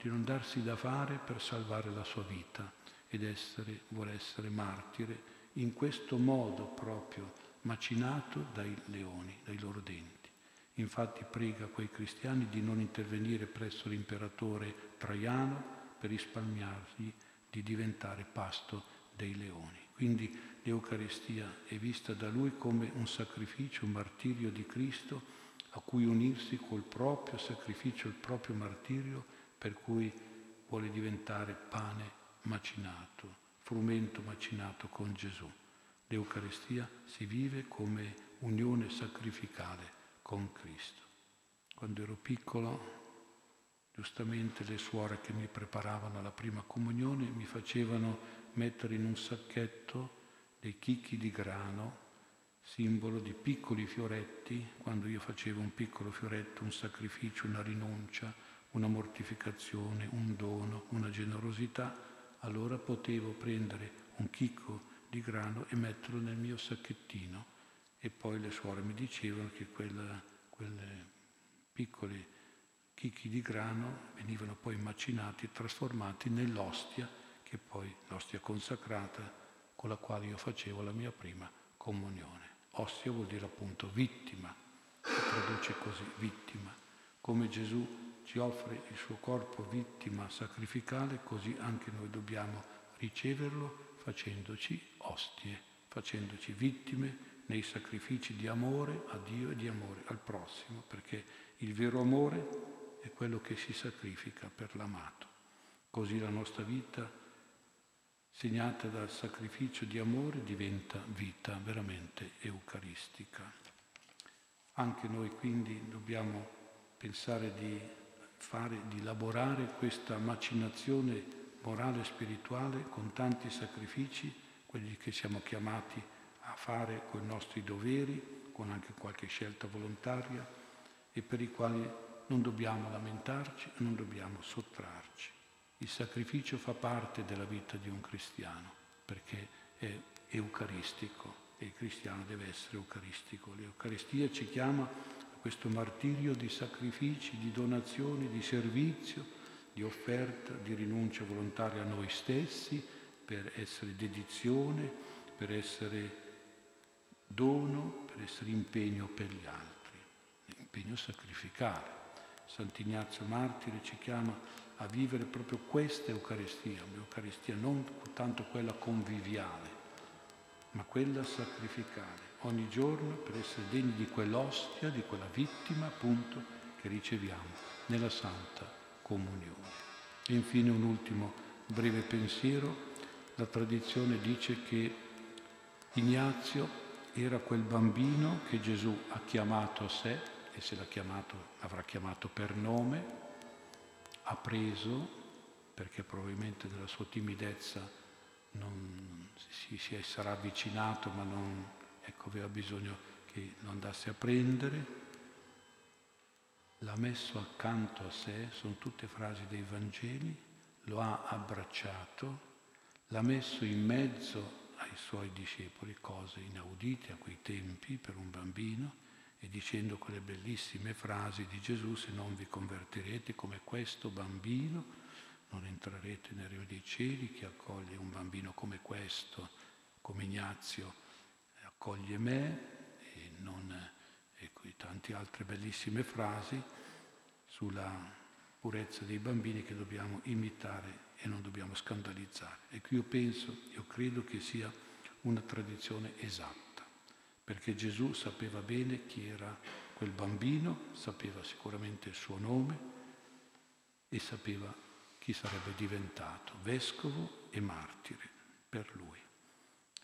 S1: di non darsi da fare per salvare la sua vita ed essere, vuole essere martire in questo modo proprio macinato dai leoni, dai loro denti. Infatti prega quei cristiani di non intervenire presso l'imperatore Traiano per risparmiargli di diventare pasto dei leoni. Quindi l'Eucaristia è vista da lui come un sacrificio, un martirio di Cristo a cui unirsi col proprio sacrificio, il proprio martirio, per cui vuole diventare pane macinato, frumento macinato con Gesù. L'Eucaristia si vive come unione sacrificale con Cristo. Quando ero piccolo, giustamente le suore che mi preparavano alla prima comunione mi facevano mettere in un sacchetto dei chicchi di grano, simbolo di piccoli fioretti, quando io facevo un piccolo fioretto, un sacrificio, una rinuncia, una mortificazione, un dono, una generosità, allora potevo prendere un chicco di grano e metterlo nel mio sacchettino. E poi le suore mi dicevano che quelle piccoli chicchi di grano venivano poi macinati e trasformati nell'ostia, che poi l'ostia consacrata con la quale io facevo la mia prima comunione. Ostia vuol dire appunto vittima, si traduce così, vittima. Come Gesù ci offre il suo corpo vittima sacrificale, così anche noi dobbiamo riceverlo facendoci ostie, facendoci vittime nei sacrifici di amore a Dio e di amore al prossimo, perché il vero amore è quello che si sacrifica per l'amato. Così la nostra vita, segnata dal sacrificio di amore, diventa vita veramente eucaristica. Anche noi quindi dobbiamo pensare di fare, di elaborare questa macinazione morale e spirituale con tanti sacrifici, quelli che siamo chiamati a fare con i nostri doveri, con anche qualche scelta volontaria e per i quali non dobbiamo lamentarci, non dobbiamo sottrarci. Il sacrificio fa parte della vita di un cristiano perché è eucaristico e il cristiano deve essere eucaristico. L'Eucaristia ci chiama a questo martirio di sacrifici, di donazioni, di servizio, di offerta, di rinuncia volontaria a noi stessi per essere dedizione, per essere dono, per essere impegno per gli altri, impegno sacrificale. Sant'Ignazio Martire ci chiama a vivere proprio questa Eucaristia, un'Eucaristia non tanto quella conviviale, ma quella sacrificale, ogni giorno per essere degni di quell'ostia, di quella vittima appunto che riceviamo nella Santa Comunione. E infine un ultimo breve pensiero, la tradizione dice che Ignazio era quel bambino che Gesù ha chiamato a sé e se l'ha chiamato, l'avrà chiamato per nome, ha preso, perché probabilmente nella sua timidezza non si, si sarà avvicinato, ma non, ecco, aveva bisogno che lo andasse a prendere, l'ha messo accanto a sé, sono tutte frasi dei Vangeli, lo ha abbracciato, l'ha messo in mezzo ai suoi discepoli, cose inaudite a quei tempi per un bambino, e dicendo quelle bellissime frasi di Gesù, se non vi convertirete come questo bambino, non entrerete nel regno dei cieli, chi accoglie un bambino come questo, come Ignazio, accoglie me, e, non, e tante altre bellissime frasi sulla purezza dei bambini che dobbiamo imitare e non dobbiamo scandalizzare. E qui io penso, io credo che sia una tradizione esatta, perché Gesù sapeva bene chi era quel bambino, sapeva sicuramente il suo nome e sapeva chi sarebbe diventato vescovo e martire per lui.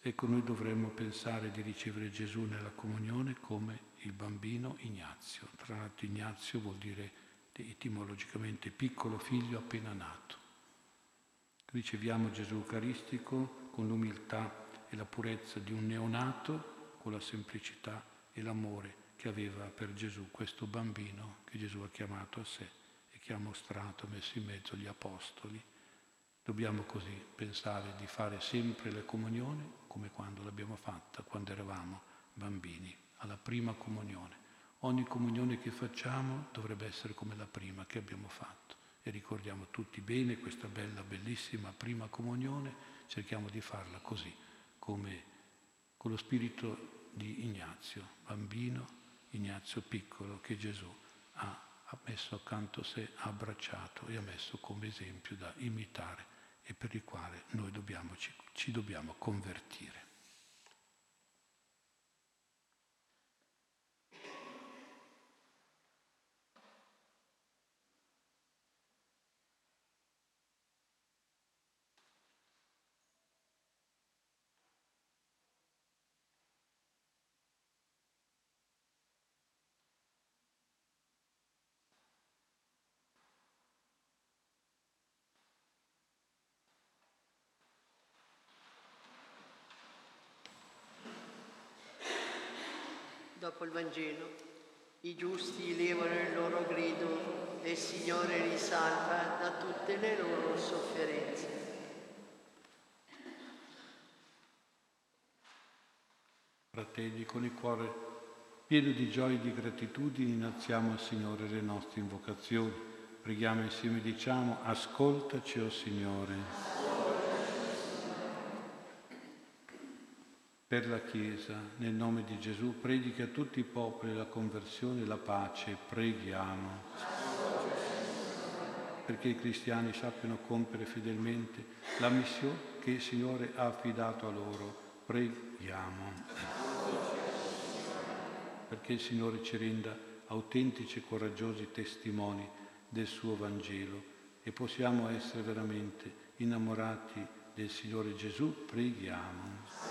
S1: Ecco, noi dovremmo pensare di ricevere Gesù nella comunione come il bambino Ignazio. Tra l'altro Ignazio vuol dire etimologicamente piccolo figlio appena nato. Riceviamo Gesù Eucaristico con l'umiltà e la purezza di un neonato, con la semplicità e l'amore che aveva per Gesù, questo bambino che Gesù ha chiamato a sé e che ha mostrato, messo in mezzo gli apostoli. Dobbiamo così pensare di fare sempre le comunioni come quando l'abbiamo fatta, quando eravamo bambini, alla prima comunione. Ogni comunione che facciamo dovrebbe essere come la prima che abbiamo fatto e ricordiamo tutti bene questa bella, bellissima prima comunione, cerchiamo di farla così, come con lo spirito di Ignazio, bambino Ignazio piccolo che Gesù ha, messo accanto a sé, ha abbracciato e ha messo come esempio da imitare e per il quale noi dobbiamo, ci, ci dobbiamo convertire.
S2: Dopo il Vangelo, i giusti levano il loro grido e il Signore li salva da tutte le loro sofferenze.
S1: Fratelli, con il cuore pieno di gioia e di gratitudine innalziamo al Signore le nostre invocazioni. Preghiamo insieme, diciamo, ascoltaci, o oh Signore. Per la Chiesa, nel nome di Gesù, predica a tutti i popoli la conversione e la pace. Preghiamo. Perché i cristiani sappiano compiere fedelmente la missione che il Signore ha affidato a loro. Preghiamo. Perché il Signore ci renda autentici e coraggiosi testimoni del suo Vangelo e
S4: possiamo essere veramente innamorati del Signore Gesù, preghiamo.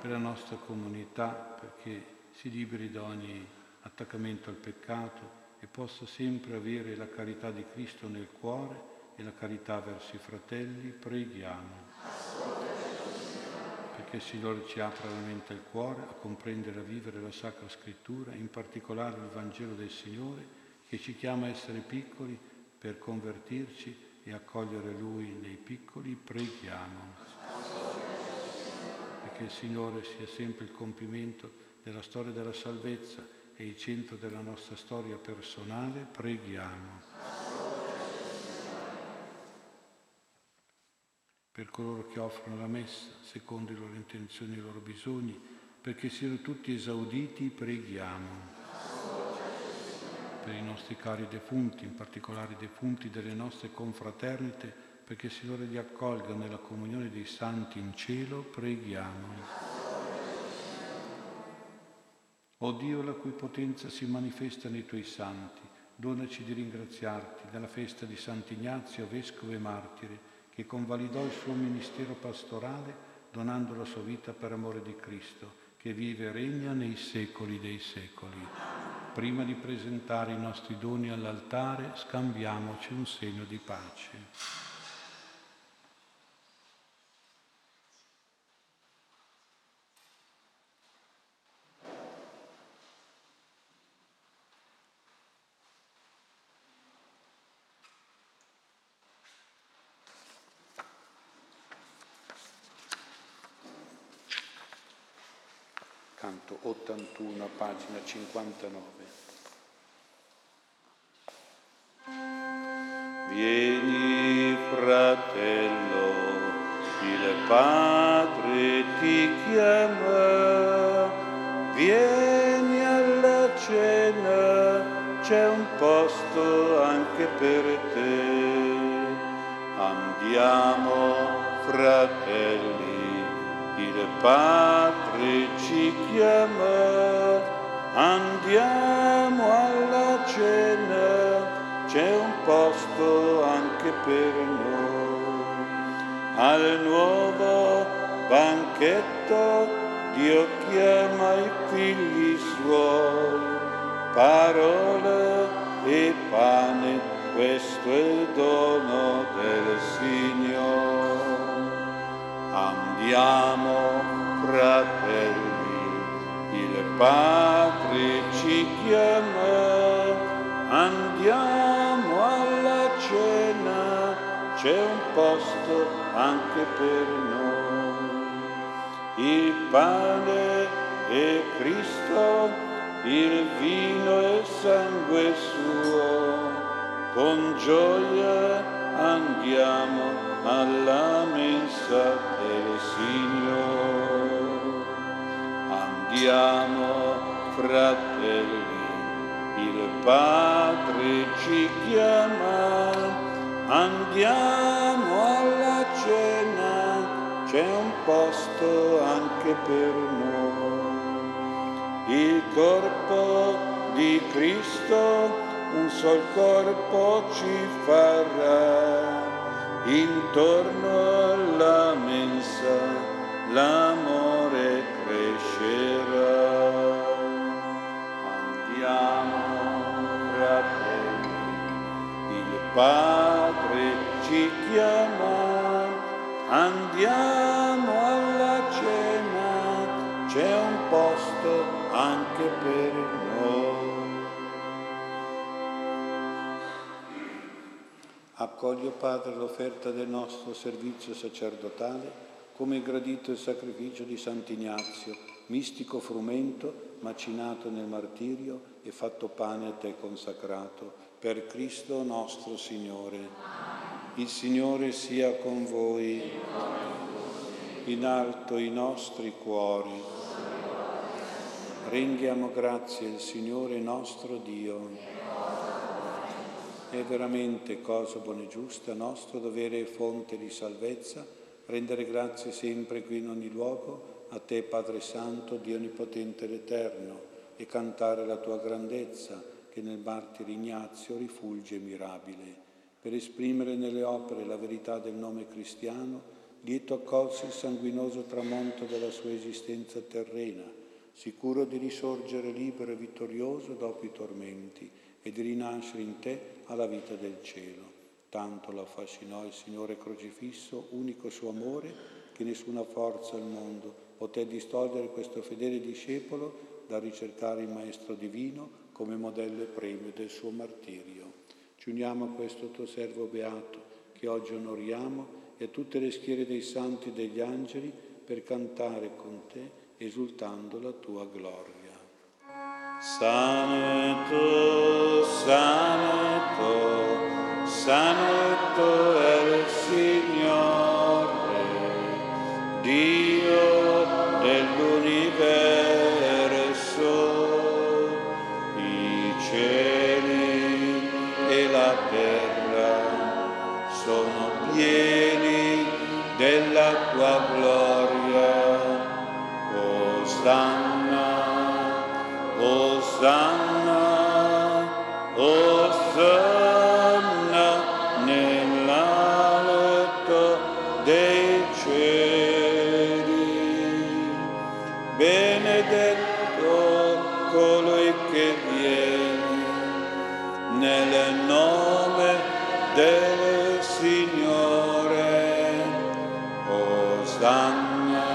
S4: Per la nostra comunità, perché si liberi da ogni attaccamento al peccato e possa sempre avere la carità di Cristo nel cuore e la carità verso i fratelli, preghiamo. Perché il Signore ci apra la mente e il cuore a comprendere e a vivere la Sacra Scrittura, in particolare il Vangelo del Signore, che ci chiama a essere piccoli per convertirci e accogliere Lui nei piccoli, preghiamo. Perché il Signore sia sempre il compimento della storia della salvezza e il centro della nostra storia personale, preghiamo. Per coloro che offrono la messa, secondo le loro intenzioni e i loro bisogni, perché siano tutti esauditi, preghiamo. Per i nostri cari defunti, in particolare i defunti delle nostre confraternite, perché il Signore li accolga nella comunione dei santi in cielo, preghiamo. O Dio, la cui potenza si manifesta nei tuoi santi, donaci di ringraziarti nella festa di Sant'Ignazio, vescovo e martire, che convalidò il suo ministero pastorale donando la sua vita per amore di Cristo, che vive e regna nei secoli dei secoli. Prima di presentare i nostri doni all'altare, scambiamoci un segno di pace.
S1: canto 81, pagina 59. Vieni fratello, il Padre ti chiama, vieni alla cena, c'è un posto anche per te. Andiamo fratelli il Padre ci chiama, andiamo alla cena, c'è un posto anche per noi. Al nuovo banchetto Dio chiama i figli suoi, parole e pane, questo è il dono del Signore. Andiamo, fratelli, il Padre chiama, andiamo alla cena, c'è un posto anche per noi. Il pane è Cristo, il vino è sangue suo, con gioia andiamo alla mensa del Signore. Andiamo, fratelli, il Padre ci chiama, andiamo alla cena, c'è un posto anche per noi. Il corpo di Cristo, un sol corpo ci farà intorno alla mensa l'amore Padre ci chiama, andiamo alla cena, c'è un posto anche per noi. Accoglie, Padre, l'offerta del nostro servizio sacerdotale come gradito il sacrificio di Sant'Ignazio, mistico frumento, macinato nel martirio e fatto pane a te consacrato, per Cristo nostro Signore. Il Signore sia con voi, in alto i nostri cuori. Rendiamo grazie al Signore nostro Dio. È veramente cosa buona e giusta, nostro dovere e fonte di salvezza, rendere grazie sempre qui in ogni luogo a te Padre Santo, Dio Onnipotente ed Eterno, e cantare la tua grandezza, che nel martire Ignazio rifulge mirabile. Per esprimere nelle opere la verità del nome cristiano, lieto accolse il sanguinoso tramonto della sua esistenza terrena, sicuro di risorgere libero e vittorioso dopo i tormenti e di rinascere in te alla vita del cielo. Tanto lo affascinò il Signore crocifisso, unico suo amore, che nessuna forza al mondo poté distogliere questo fedele discepolo da ricercare il Maestro Divino come modello e premio del suo martirio. Ci uniamo a questo tuo servo beato che oggi onoriamo e a tutte le schiere dei santi e degli angeli per cantare con te esultando la tua gloria. Santo, santo, santo è il Signore, Dio Osanna,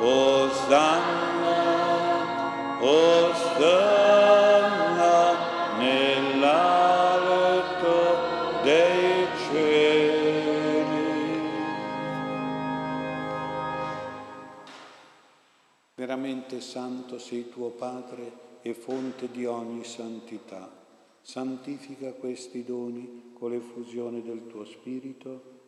S1: Osanna, Osanna nell'alto dei cieli. Veramente santo sei tuo Padre e fonte di ogni santità. Santifica questi doni con l'effusione del tuo Spirito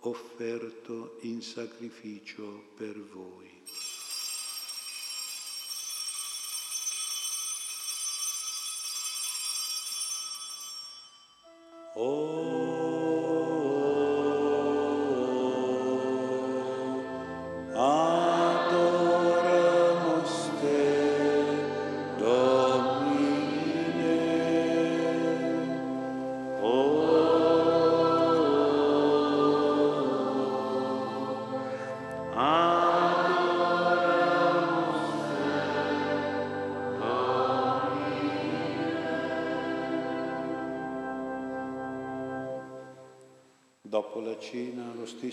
S1: offerto in sacrificio per voi. Oh,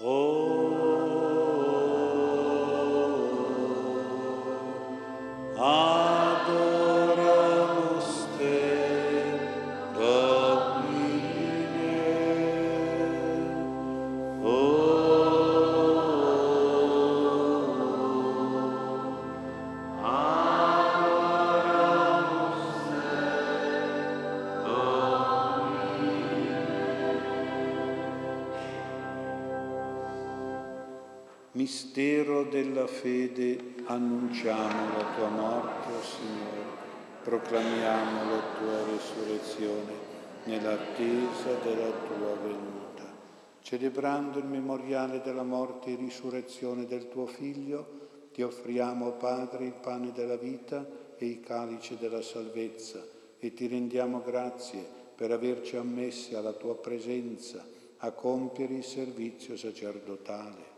S1: Oh, Mistero della fede, annunciamo la tua morte, o Signore, proclamiamo la tua resurrezione nell'attesa della tua venuta. Celebrando il memoriale della morte e risurrezione del tuo Figlio, ti offriamo, Padre, il pane della vita e il calice della salvezza e ti rendiamo grazie per averci ammessi alla tua presenza a compiere il servizio sacerdotale.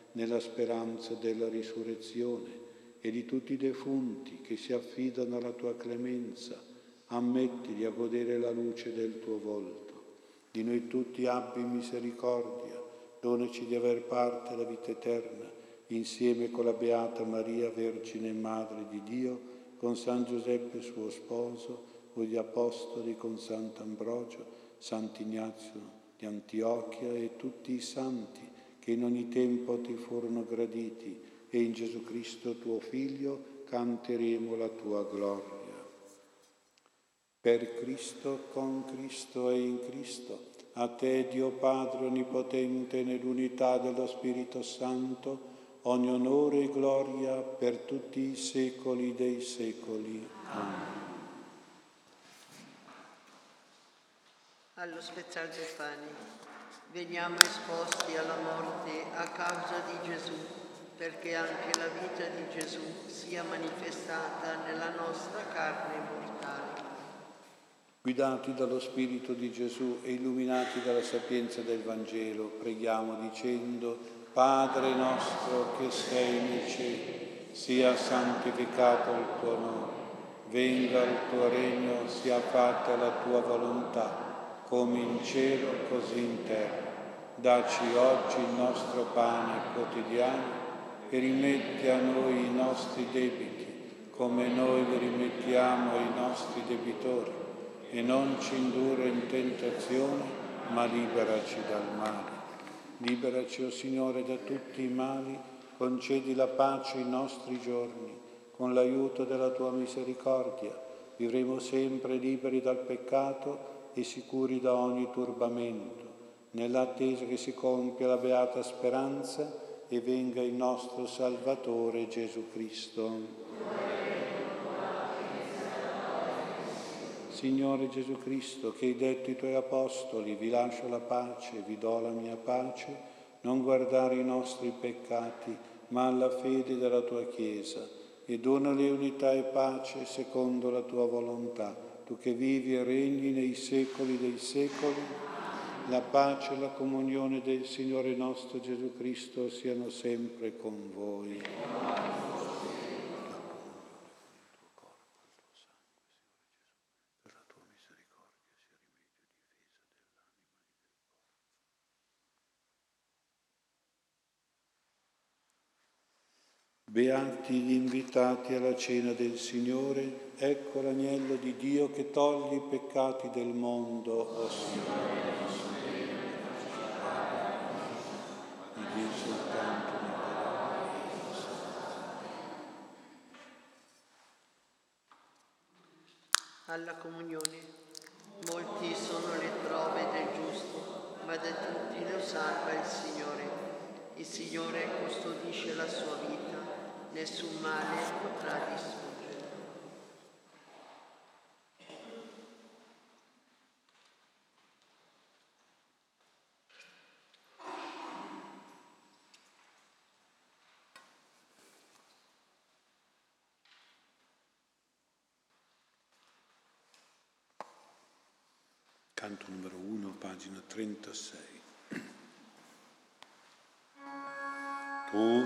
S1: nella speranza della risurrezione e di tutti i defunti che si affidano alla tua clemenza ammettili a godere la luce del tuo volto. Di noi tutti abbi misericordia, donaci di aver parte alla vita eterna, insieme con la Beata Maria, Vergine e Madre di Dio, con San Giuseppe suo sposo, con gli Apostoli, con Sant'Ambrogio, Sant'Ignazio di Antiochia e tutti i santi che in ogni tempo ti furono graditi e in Gesù Cristo tuo Figlio canteremo la tua gloria. Per Cristo, con Cristo e in Cristo, a te Dio Padre Onnipotente nell'unità dello Spirito Santo, ogni onore e gloria per tutti i secoli dei secoli. Amen.
S2: Allo spezzar dei pani, veniamo esposti alla morte a causa di Gesù, perché anche la vita di Gesù sia manifestata nella nostra carne mortale.
S1: Guidati dallo Spirito di Gesù e illuminati dalla sapienza del Vangelo, preghiamo dicendo, Padre nostro che sei nei cieli, sia santificato il tuo nome, venga il tuo regno, sia fatta la tua volontà, come in cielo così in terra. Daci oggi il nostro pane quotidiano e rimetti a noi i nostri debiti, come noi li rimettiamo ai nostri debitori e non ci indurre in tentazione, ma liberaci dal male. Liberaci, o oh Signore, da tutti i mali, concedi la pace ai nostri giorni, con l'aiuto della tua misericordia. Vivremo sempre liberi dal peccato e sicuri da ogni turbamento, nell'attesa che si compia la beata speranza e venga il nostro Salvatore Gesù Cristo. Signore Gesù Cristo, che hai detto ai tuoi apostoli, vi lascio la pace, vi do la mia pace, non guardare i nostri peccati, ma alla fede della tua Chiesa, e donale unità e pace secondo la tua volontà, tu che vivi e regni nei secoli dei secoli. La pace e la comunione del Signore nostro Gesù Cristo siano sempre con voi. Beati gli invitati alla cena del Signore, ecco l'agnello di Dio che toglie i peccati del mondo, o oh Signore.
S2: Alla comunione, molti sono le prove del giusto, ma da tutti lo salva il Signore. Il Signore custodisce la sua vita nessun male potrà distruggere.
S1: Canto numero 1, pagina 36. Tu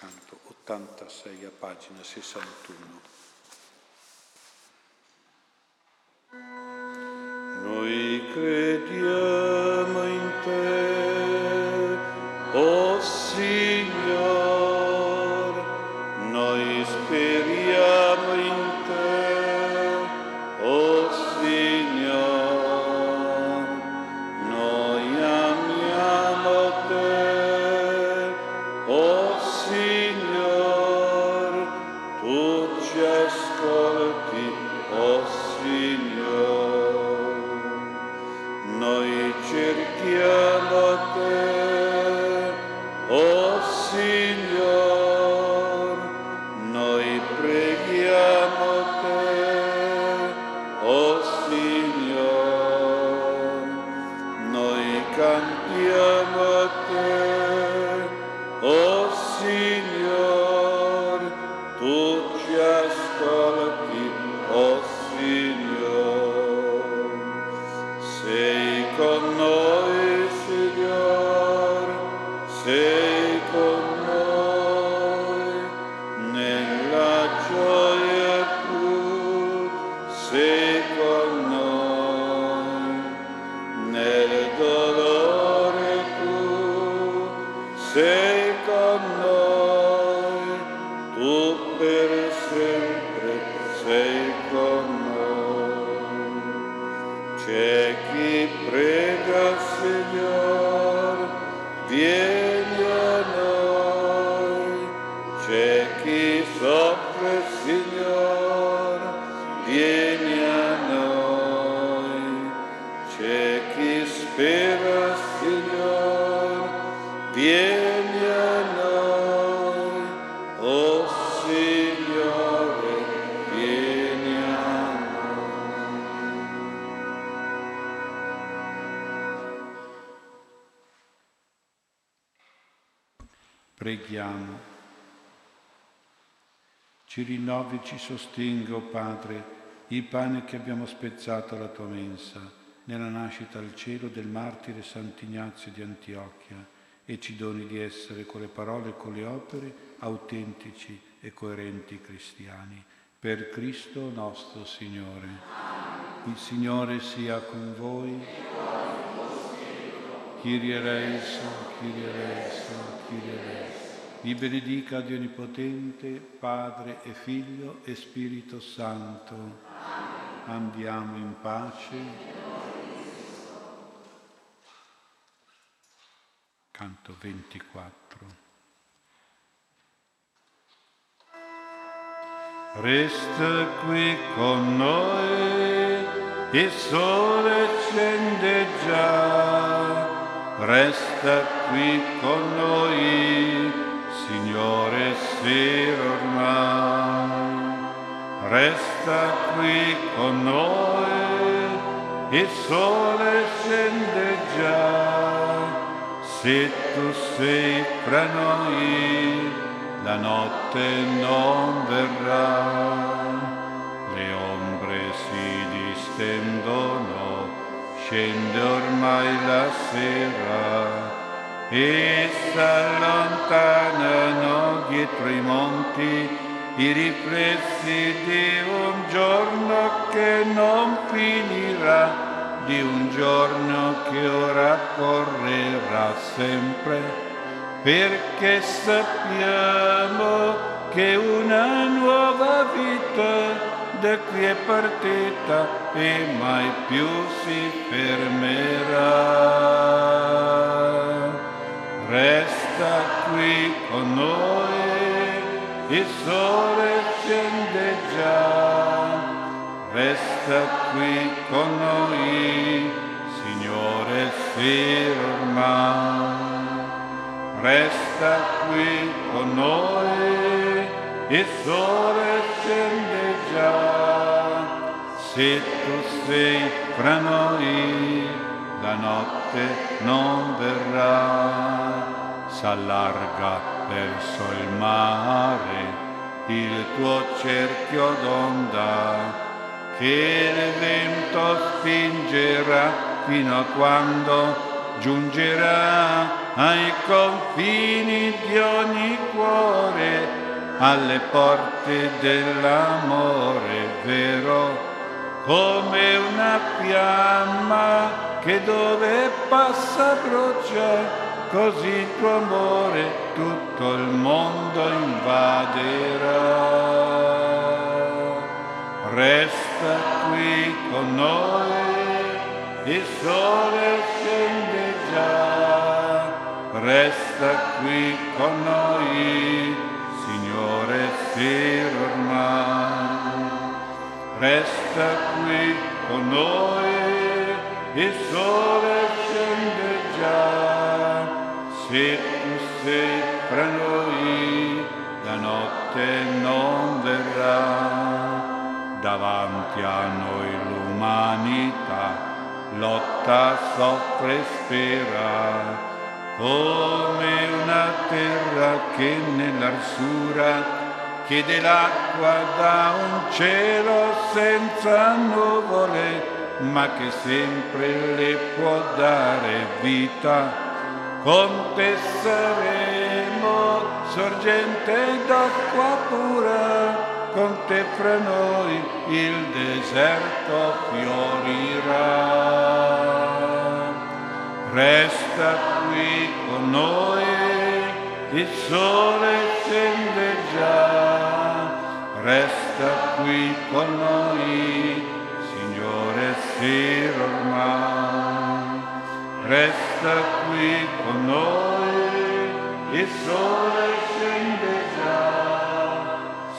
S1: canto
S5: 86 a pagina 61. C'è chi
S1: rinnovi, ci sostenga, o Padre, il pane che abbiamo spezzato alla tua mensa, nella nascita al cielo del martire Sant'Ignazio di Antiochia, e ci doni di essere con le parole e con le opere autentici e coerenti cristiani. Per Cristo nostro Signore. Il Signore sia con voi. Kyrie eleison, Kyrie. Vi benedica Dio Onnipotente, Padre e Figlio e Spirito Santo. Andiamo in pace. Canto 24. Resta qui con noi, il sole scende già. Resta qui con noi, Signore, sera ormai. Resta qui con noi, il sole scende già. Se tu sei fra noi, la notte non verrà. Le ombre si distendono, scende ormai la sera e s'allontanano dietro i monti i riflessi di un giorno che non finirà, di un giorno che ora correrà sempre, perché sappiamo che una nuova vita da qui è partita e mai più si fermerà. Resta qui con noi, il sole scende già. Resta qui con noi, Signore, ormai. Resta qui con noi, il sole scende già. Se tu sei fra noi, la notte non verrà. S'allarga verso il mare il tuo cerchio d'onda che il vento spingerà fino a quando giungerà ai confini di ogni cuore alle porte dell'amore vero, come una fiamma che dove passa brucia, così tuo amore tutto il mondo invaderà. Resta qui con noi, il sole scende già, resta qui con noi, Signore sera ormai. Resta qui con noi, il sole scende già, se tu sei fra noi, la notte non verrà. Davanti a noi l'umanità lotta, soffre e spera, come una terra che nell'arsura chiede l'acqua da un cielo senza nuvole, ma che sempre le può dare vita. Con te saremo sorgente d'acqua pura, con te fra noi il deserto fiorirà. Resta qui con noi, il sole scende già, resta qui con noi, Signore ormai. Resta qui con noi, il sole scende già,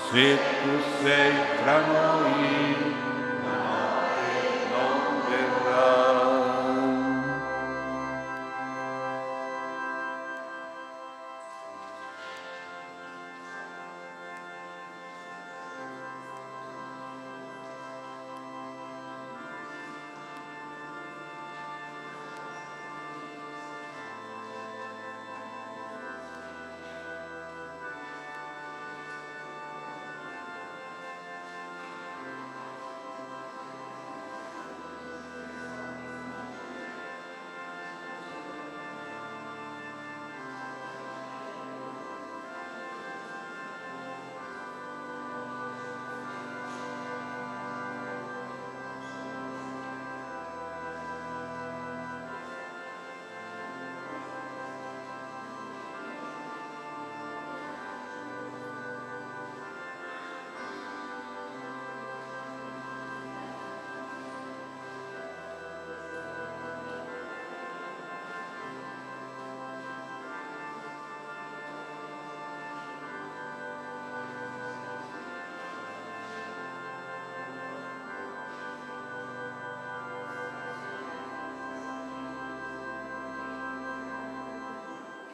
S1: se tu sei fra noi